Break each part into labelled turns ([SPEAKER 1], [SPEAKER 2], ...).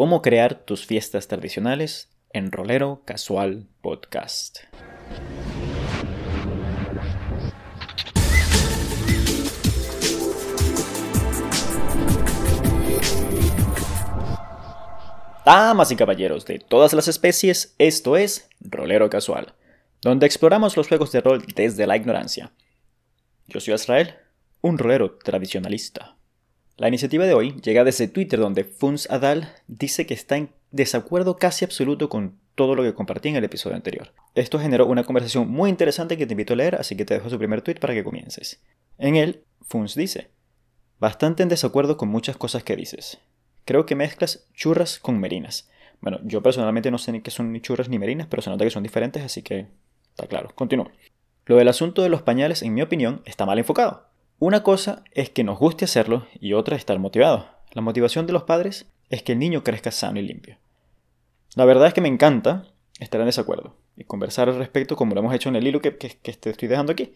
[SPEAKER 1] Cómo crear tus fiestas tradicionales en Rolero Casual Podcast. Damas y caballeros de todas las especies, esto es Rolero Casual, donde exploramos los juegos de rol desde la ignorancia. Yo soy Israel, un rolero tradicionalista. La iniciativa de hoy llega desde Twitter donde Funs Adal dice que está en desacuerdo casi absoluto con todo lo que compartí en el episodio anterior. Esto generó una conversación muy interesante que te invito a leer, así que te dejo su primer tweet para que comiences. En él, Funs dice, bastante en desacuerdo con muchas cosas que dices. Creo que mezclas churras con merinas. Bueno, yo personalmente no sé ni qué son ni churras ni merinas, pero se nota que son diferentes, así que está claro. Continúo. Lo del asunto de los pañales, en mi opinión, está mal enfocado. Una cosa es que nos guste hacerlo y otra es estar motivado. La motivación de los padres es que el niño crezca sano y limpio. La verdad es que me encanta estar en desacuerdo y conversar al respecto como lo hemos hecho en el hilo que te estoy dejando aquí.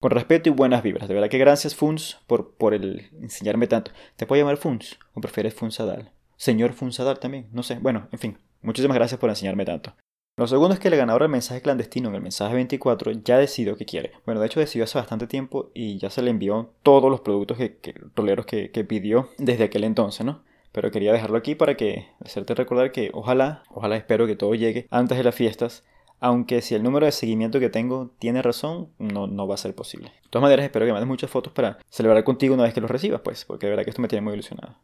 [SPEAKER 1] Con respeto y buenas vibras. De verdad que gracias, Funs, por, por el enseñarme tanto. ¿Te puedo llamar Funs o prefieres Funsadal? Señor Funsadal también, no sé. Bueno, en fin, muchísimas gracias por enseñarme tanto. Lo segundo es que el ganador del mensaje clandestino en el mensaje 24 ya decidió que quiere. Bueno, de hecho decidió hace bastante tiempo y ya se le envió todos los productos que, roleros que, que pidió desde aquel entonces, ¿no? Pero quería dejarlo aquí para que hacerte recordar que ojalá, ojalá espero que todo llegue antes de las fiestas aunque si el número de seguimiento que tengo tiene razón, no, no va a ser posible. De todas maneras, espero que mandes muchas fotos para celebrar contigo una vez que los recibas, pues, porque de verdad que esto me tiene muy ilusionado.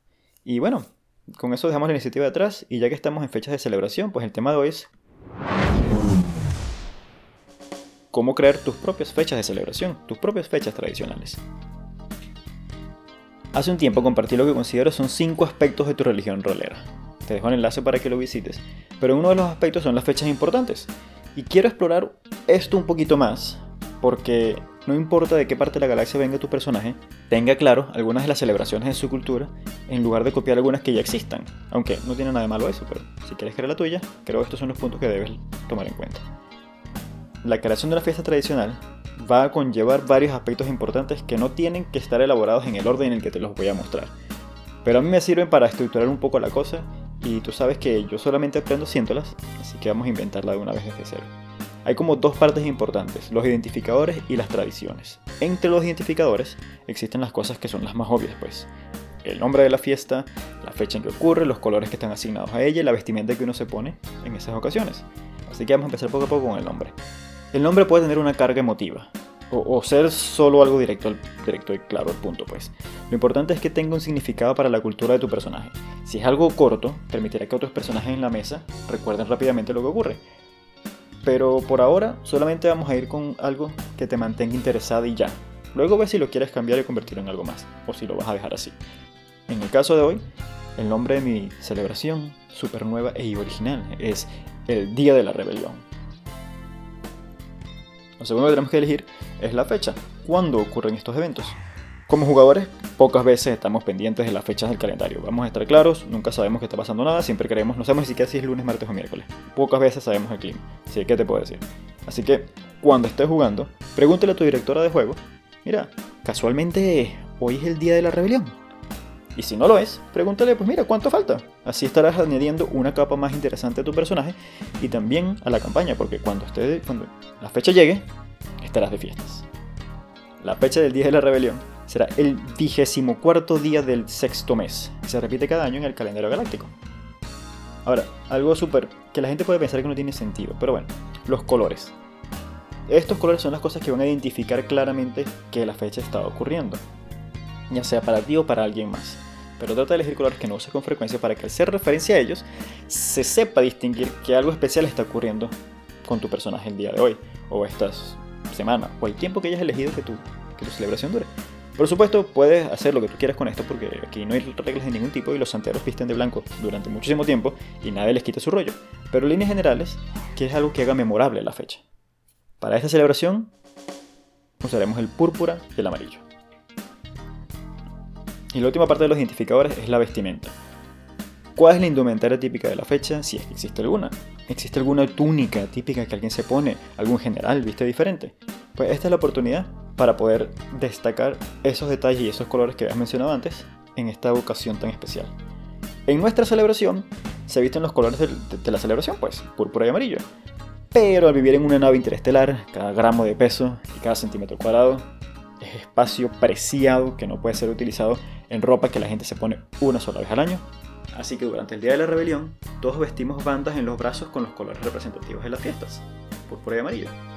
[SPEAKER 1] Y bueno, con eso dejamos la iniciativa de atrás y ya que estamos en fechas de celebración, pues el tema de hoy es cómo crear tus propias fechas de celebración, tus propias fechas tradicionales. Hace un tiempo compartí lo que considero son cinco aspectos de tu religión rolera. Te dejo el enlace para que lo visites, pero uno de los aspectos son las fechas importantes. Y quiero explorar esto un poquito más, porque no importa de qué parte de la galaxia venga tu personaje, tenga claro algunas de las celebraciones de su cultura, en lugar de copiar algunas que ya existan. Aunque no tiene nada de malo eso, pero si quieres crear la tuya, creo que estos son los puntos que debes tomar en cuenta. La creación de una fiesta tradicional va a conllevar varios aspectos importantes que no tienen que estar elaborados en el orden en el que te los voy a mostrar. Pero a mí me sirven para estructurar un poco la cosa y tú sabes que yo solamente aprendo haciéndolas, así que vamos a inventarla de una vez desde cero. Hay como dos partes importantes, los identificadores y las tradiciones. Entre los identificadores existen las cosas que son las más obvias, pues. El nombre de la fiesta, la fecha en que ocurre, los colores que están asignados a ella y la vestimenta que uno se pone en esas ocasiones. Así que vamos a empezar poco a poco con el nombre. El nombre puede tener una carga emotiva, o, ser solo algo directo, y claro al punto, pues. Lo importante es que tenga un significado para la cultura de tu personaje. Si es algo corto, permitirá que otros personajes en la mesa recuerden rápidamente lo que ocurre. Pero por ahora solamente vamos a ir con algo que te mantenga interesado y ya. Luego ves si lo quieres cambiar y convertirlo en algo más, o si lo vas a dejar así. En el caso de hoy, el nombre de mi celebración, super nueva e original, es el Día de la Rebelión. Lo segundo que tenemos que elegir es la fecha, cuándo ocurren estos eventos. Como jugadores, pocas veces estamos pendientes de las fechas del calendario. Vamos a estar claros, nunca sabemos que está pasando nada, siempre creemos, no sabemos ni siquiera si es lunes, martes o miércoles. Pocas veces sabemos el clima. Así que, te puedo decir? Así que, cuando estés jugando, pregúntale a tu directora de juego, mira, casualmente hoy es el día de la rebelión. Y si no lo es, pregúntale, pues mira, ¿cuánto falta? Así estarás añadiendo una capa más interesante a tu personaje y también a la campaña, porque cuando, esté, cuando la fecha llegue, estarás de fiestas. La fecha del día de la rebelión será el vigésimo cuarto día del sexto mes. Se repite cada año en el calendario galáctico. Ahora, algo súper que la gente puede pensar que no tiene sentido, pero bueno, los colores. Estos colores son las cosas que van a identificar claramente que la fecha está ocurriendo, ya sea para ti o para alguien más pero trata de elegir colores que no uses con frecuencia para que al hacer referencia a ellos se sepa distinguir que algo especial está ocurriendo con tu personaje el día de hoy, o esta semana, o el tiempo que hayas elegido que tu, que tu celebración dure. Por supuesto, puedes hacer lo que tú quieras con esto porque aquí no hay reglas de ningún tipo y los santeros visten de blanco durante muchísimo tiempo y nadie les quita su rollo. Pero líneas generales, que es algo que haga memorable la fecha. Para esta celebración, usaremos el púrpura y el amarillo. Y la última parte de los identificadores es la vestimenta. ¿Cuál es la indumentaria típica de la fecha? Si es que existe alguna. ¿Existe alguna túnica típica que alguien se pone? ¿Algún general viste diferente? Pues esta es la oportunidad para poder destacar esos detalles y esos colores que habías mencionado antes en esta ocasión tan especial. En nuestra celebración se visten los colores de, de la celebración, pues, púrpura y amarillo. Pero al vivir en una nave interestelar, cada gramo de peso y cada centímetro cuadrado es espacio preciado que no puede ser utilizado en ropa que la gente se pone una sola vez al año. Así que durante el día de la rebelión, todos vestimos bandas en los brazos con los colores representativos de las fiestas, púrpura y amarillo.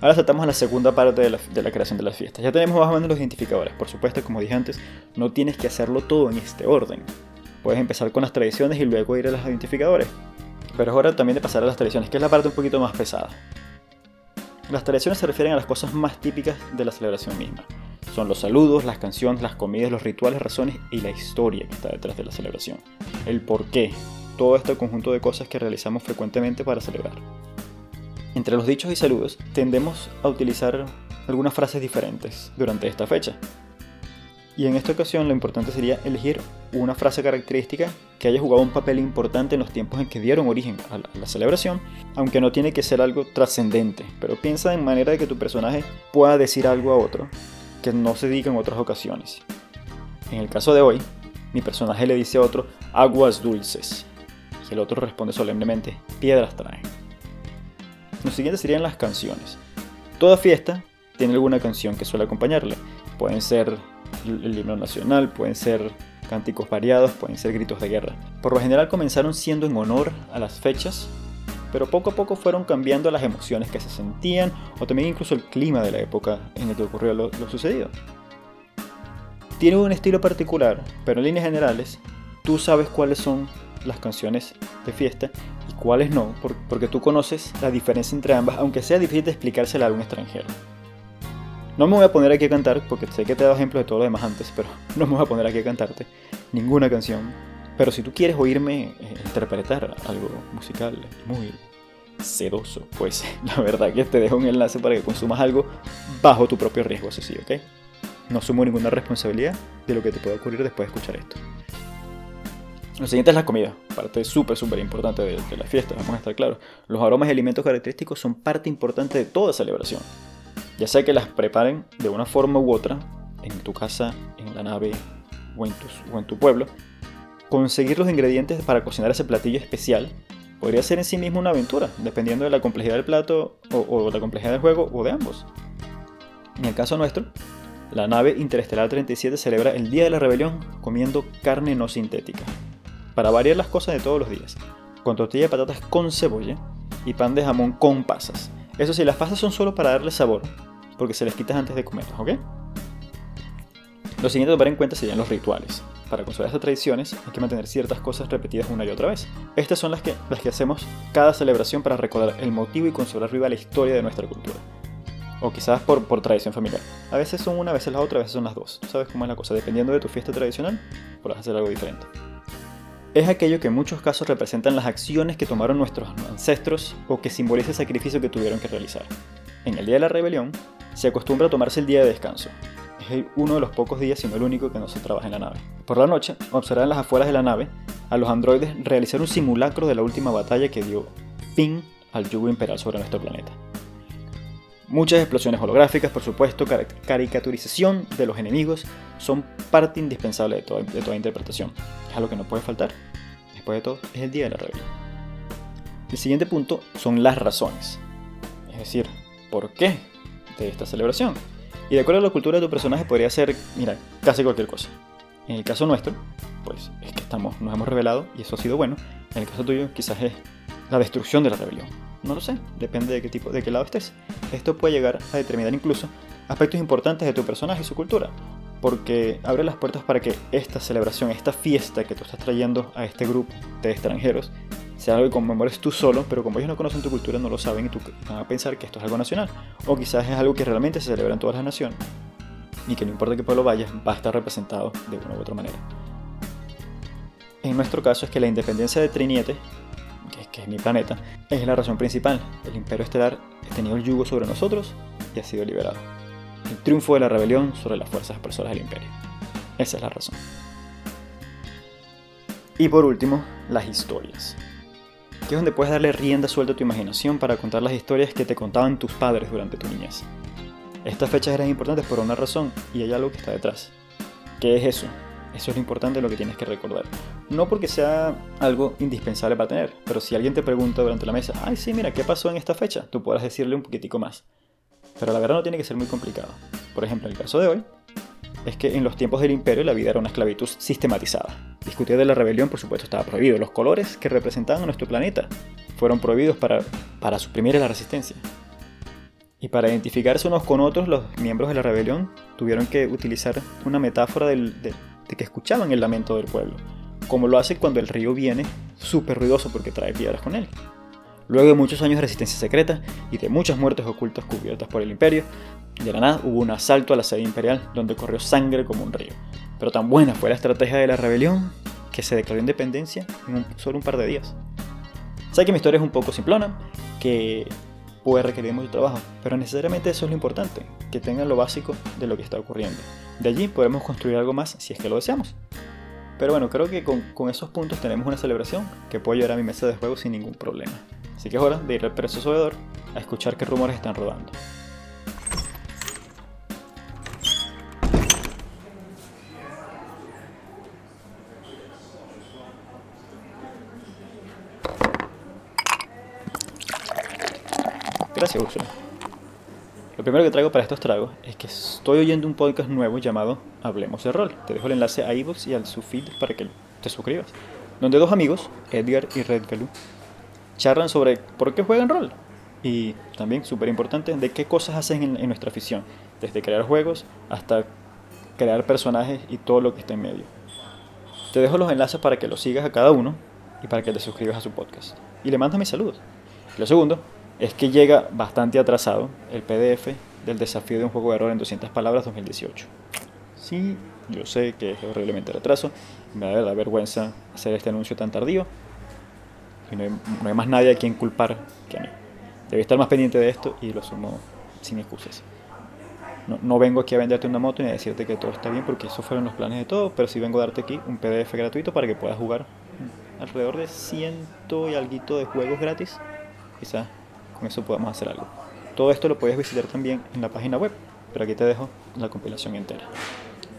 [SPEAKER 1] Ahora saltamos a la segunda parte de la, creación de las fiestas. Ya tenemos más o menos los identificadores. Por supuesto, como dije antes, no tienes que hacerlo todo en este orden. Puedes empezar con las tradiciones y luego ir a los identificadores. Pero es hora también de pasar a las tradiciones, que es la parte un poquito más pesada. Las tradiciones se refieren a las cosas más típicas de la celebración misma. Son los saludos, las canciones, las comidas, los rituales, razones y la historia que está detrás de la celebración. El por qué. Todo este conjunto de cosas que realizamos frecuentemente para celebrar. Entre los dichos y saludos tendemos a utilizar algunas frases diferentes durante esta fecha. Y en esta ocasión lo importante sería elegir una frase característica que haya jugado un papel importante en los tiempos en que dieron origen a la, celebración, aunque no tiene que ser algo trascendente, pero piensa en manera de que tu personaje pueda decir algo a otro que no se diga en otras ocasiones. En el caso de hoy, mi personaje le dice a otro aguas dulces, y el otro responde solemnemente piedras traen. Los siguientes serían las canciones. Toda fiesta tiene alguna canción que suele acompañarle. Pueden ser el himno nacional, pueden ser cánticos variados, pueden ser gritos de guerra. Por lo general comenzaron siendo en honor a las fechas, pero poco a poco fueron cambiando las emociones que se sentían o también incluso el clima de la época en la que ocurrió lo, lo sucedido. Tiene un estilo particular, pero en líneas generales, tú sabes cuáles son las canciones de fiesta cuáles no, porque tú conoces la diferencia entre ambas, aunque sea difícil de explicársela a un extranjero. No me voy a poner aquí a cantar, porque sé que te he dado ejemplos de todo lo demás antes, pero no me voy a poner aquí a cantarte ninguna canción. Pero si tú quieres oírme eh, interpretar algo musical muy sedoso, pues la verdad que te dejo un enlace para que consumas algo bajo tu propio riesgo, eso sí, ¿ok? No asumo ninguna responsabilidad de lo que te pueda ocurrir después de escuchar esto. Lo siguiente es la comida, parte súper, súper importante de, de la fiesta, vamos a estar claros. Los aromas y alimentos característicos son parte importante de toda celebración. Ya sea que las preparen de una forma u otra, en tu casa, en la nave o en, tus, o en tu pueblo, conseguir los ingredientes para cocinar ese platillo especial podría ser en sí mismo una aventura, dependiendo de la complejidad del plato o, o la complejidad del juego o de ambos. En el caso nuestro, la nave Interestelar 37 celebra el Día de la Rebelión comiendo carne no sintética, para variar las cosas de todos los días, con tortilla de patatas con cebolla y pan de jamón con pasas. Eso sí, las pasas son solo para darle sabor, porque se les quitas antes de comerlas, ¿ok? Lo siguiente a tomar en cuenta serían los rituales. Para conservar estas tradiciones hay que mantener ciertas cosas repetidas una y otra vez. Estas son las que, las que hacemos cada celebración para recordar el motivo y conservar viva la historia de nuestra cultura. O quizás por, por tradición familiar. A veces son una, a veces la otra, a veces son las dos. Sabes cómo es la cosa. Dependiendo de tu fiesta tradicional, podrás hacer algo diferente. Es aquello que en muchos casos representan las acciones que tomaron nuestros ancestros o que simboliza el sacrificio que tuvieron que realizar. En el día de la rebelión, se acostumbra a tomarse el día de descanso. Es uno de los pocos días, si no el único, que no se trabaja en la nave. Por la noche, observar en las afueras de la nave a los androides realizar un simulacro de la última batalla que dio fin al yugo imperial sobre nuestro planeta. Muchas explosiones holográficas, por supuesto, caricaturización de los enemigos son parte indispensable de toda, de toda interpretación. Es algo que no puede faltar. Después de todo, es el día de la rebelión. El siguiente punto son las razones. Es decir, ¿por qué de esta celebración? Y de acuerdo a la cultura de tu personaje podría ser, mira, casi cualquier cosa. En el caso nuestro, pues es que estamos, nos hemos revelado y eso ha sido bueno. En el caso tuyo, quizás es la destrucción de la rebelión. No lo sé, depende de qué tipo, de qué lado estés. Esto puede llegar a determinar incluso aspectos importantes de tu personaje y su cultura, porque abre las puertas para que esta celebración, esta fiesta que tú estás trayendo a este grupo de extranjeros, sea algo que conmemores tú solo, pero como ellos no conocen tu cultura, no lo saben y tú van a pensar que esto es algo nacional. O quizás es algo que realmente se celebra en todas las naciones y que no importa qué pueblo vayas, va a estar representado de una u otra manera. En nuestro caso es que la independencia de Triniete que, es mi planeta, es la razón principal. El Imperio Estelar ha tenido el yugo sobre nosotros y ha sido liberado. El triunfo de la rebelión sobre las fuerzas expresoras del Imperio. Esa es la razón. Y por último, las historias. Que es donde puedes darle rienda suelta a tu imaginación para contar las historias que te contaban tus padres durante tu niñez. Estas fechas eran importantes por una razón y hay algo que está detrás. ¿Qué es eso? Eso es lo importante, lo que tienes que recordar. No porque sea algo indispensable para tener, pero si alguien te pregunta durante la mesa, ay, sí, mira, ¿qué pasó en esta fecha? Tú podrás decirle un poquitico más. Pero la verdad no tiene que ser muy complicado. Por ejemplo, el caso de hoy es que en los tiempos del imperio la vida era una esclavitud sistematizada. Discutir de la rebelión, por supuesto, estaba prohibido. Los colores que representaban a nuestro planeta fueron prohibidos para, para suprimir la resistencia. Y para identificarse unos con otros, los miembros de la rebelión tuvieron que utilizar una metáfora de, que escuchaban el lamento del pueblo, como lo hace cuando el río viene súper ruidoso porque trae piedras con él. Luego de muchos años de resistencia secreta y de muchas muertes ocultas cubiertas por el imperio, de la nada hubo un asalto a la sede imperial donde corrió sangre como un río. Pero tan buena fue la estrategia de la rebelión que se declaró independencia en solo un par de días. Sé que mi historia es un poco simplona, que puede requerir mucho trabajo, pero necesariamente eso es lo importante, que tengan lo básico de lo que está ocurriendo. De allí podremos construir algo más si es que lo deseamos. Pero bueno, creo que con, esos puntos tenemos una celebración que puedo llevar a mi mesa de juego sin ningún problema. Así que es hora de ir al veedor a escuchar qué rumores están rodando. Gracias, Úrsula. Lo primero que traigo para estos tragos es que estoy oyendo un podcast nuevo llamado Hablemos de Rol. Te dejo el enlace a iVoox y al su feed para que te suscribas. Donde dos amigos, Edgar y Red charlan sobre por qué juegan rol. Y también, súper importante, de qué cosas hacen en, nuestra afición. Desde crear juegos hasta crear personajes y todo lo que está en medio. Te dejo los enlaces para que los sigas a cada uno y para que te suscribas a su podcast. Y le mandas mis saludos. Lo segundo es que llega bastante atrasado el PDF del desafío de un juego de rol en 200 palabras 2018. Sí, yo sé que es horriblemente retraso, me da vergüenza hacer este anuncio tan tardío, y no hay, más nadie a quien culpar que a mí. Debí estar más pendiente de esto y lo asumo sin excusas. No, no, vengo aquí a venderte una moto ni a decirte que todo está bien porque esos fueron los planes de todo, pero sí vengo a darte aquí un PDF gratuito para que puedas jugar alrededor de ciento y algo de juegos gratis. Quizás con eso podamos hacer algo. Todo esto lo puedes visitar también en la página web, pero aquí te dejo la compilación entera.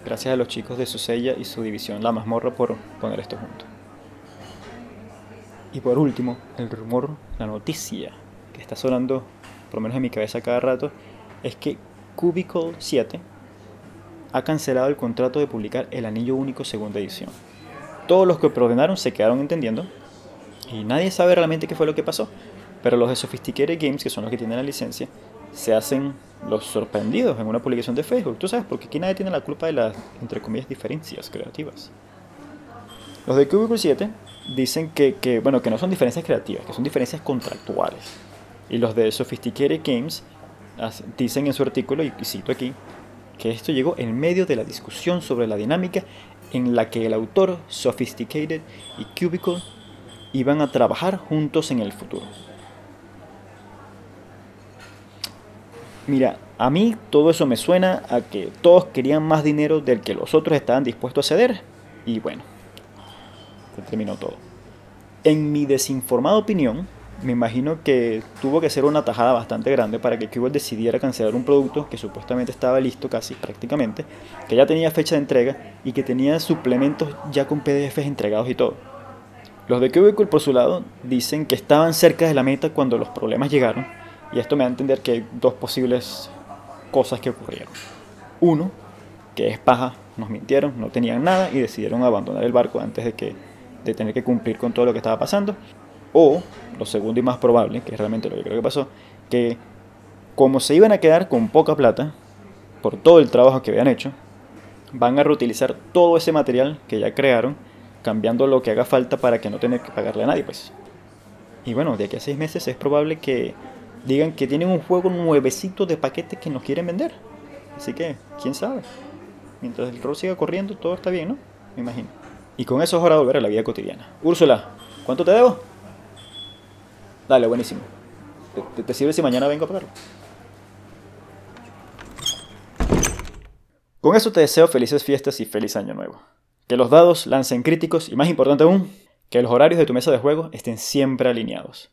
[SPEAKER 1] Gracias a los chicos de Susella y su división La Mazmorra por poner esto junto. Y por último, el rumor, la noticia que está sonando, por lo menos en mi cabeza cada rato, es que Cubicle 7 ha cancelado el contrato de publicar el Anillo Único segunda edición. Todos los que preordenaron se quedaron entendiendo y nadie sabe realmente qué fue lo que pasó. Pero los de Sophisticated Games, que son los que tienen la licencia, se hacen los sorprendidos en una publicación de Facebook. Tú sabes, porque aquí nadie tiene la culpa de las, entre comillas, diferencias creativas. Los de Cubicle 7 dicen que, bueno, que no son diferencias creativas, que son diferencias contractuales. Y los de Sophisticated Games dicen en su artículo, y cito aquí, que esto llegó en medio de la discusión sobre la dinámica en la que el autor, Sophisticated y Cubicle iban a trabajar juntos en el futuro. Mira, a mí todo eso me suena a que todos querían más dinero del que los otros estaban dispuestos a ceder. Y bueno, se terminó todo. En mi desinformada opinión, me imagino que tuvo que ser una tajada bastante grande para que Cuba decidiera cancelar un producto que supuestamente estaba listo casi prácticamente, que ya tenía fecha de entrega y que tenía suplementos ya con PDFs entregados y todo. Los de Cubicle por su lado dicen que estaban cerca de la meta cuando los problemas llegaron y esto me da a entender que hay dos posibles cosas que ocurrieron. Uno, que es paja, nos mintieron, no tenían nada y decidieron abandonar el barco antes de, que, de tener que cumplir con todo lo que estaba pasando. O, lo segundo y más probable, que es realmente lo que creo que pasó, que como se iban a quedar con poca plata, por todo el trabajo que habían hecho, van a reutilizar todo ese material que ya crearon, cambiando lo que haga falta para que no tengan que pagarle a nadie, pues. Y bueno, de aquí a seis meses es probable que digan que tienen un juego nuevecito de paquetes que nos quieren vender. Así que, quién sabe. Mientras el rol siga corriendo, todo está bien, ¿no? Me imagino. Y con eso es hora de volver a la vida cotidiana. Úrsula, ¿cuánto te debo? Dale, buenísimo. ¿Te, te sirve si mañana vengo a pagarlo? Con eso te deseo felices fiestas y feliz año nuevo. Que los dados lancen críticos y más importante aún, que los horarios de tu mesa de juego estén siempre alineados.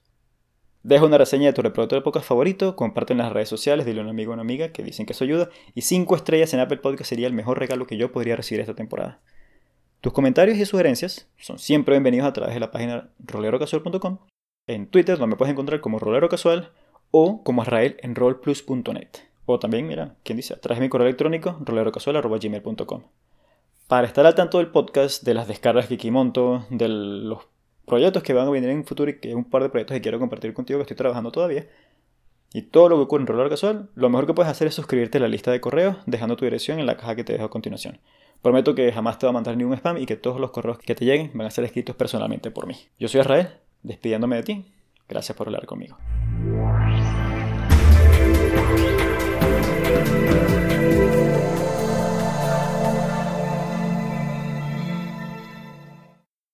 [SPEAKER 1] Deja una reseña de tu reproductor de podcast favorito, comparte en las redes sociales, dile a un amigo o una amiga que dicen que eso ayuda, y 5 estrellas en Apple Podcast sería el mejor regalo que yo podría recibir esta temporada. Tus comentarios y sugerencias son siempre bienvenidos a través de la página rolerocasual.com, en Twitter donde me puedes encontrar como rolero casual o como Israel en rollplus.net. O también, mira, ¿quién dice? De mi correo electrónico rolerocasual.gmail.com. Para estar al tanto del podcast, de las descargas que aquí monto, de los proyectos que van a venir en el futuro y que un par de proyectos que quiero compartir contigo que estoy trabajando todavía, y todo lo que ocurre en Roller Casual, lo mejor que puedes hacer es suscribirte a la lista de correos dejando tu dirección en la caja que te dejo a continuación. Prometo que jamás te va a mandar ningún spam y que todos los correos que te lleguen van a ser escritos personalmente por mí. Yo soy Israel, despidiéndome de ti. Gracias por hablar conmigo.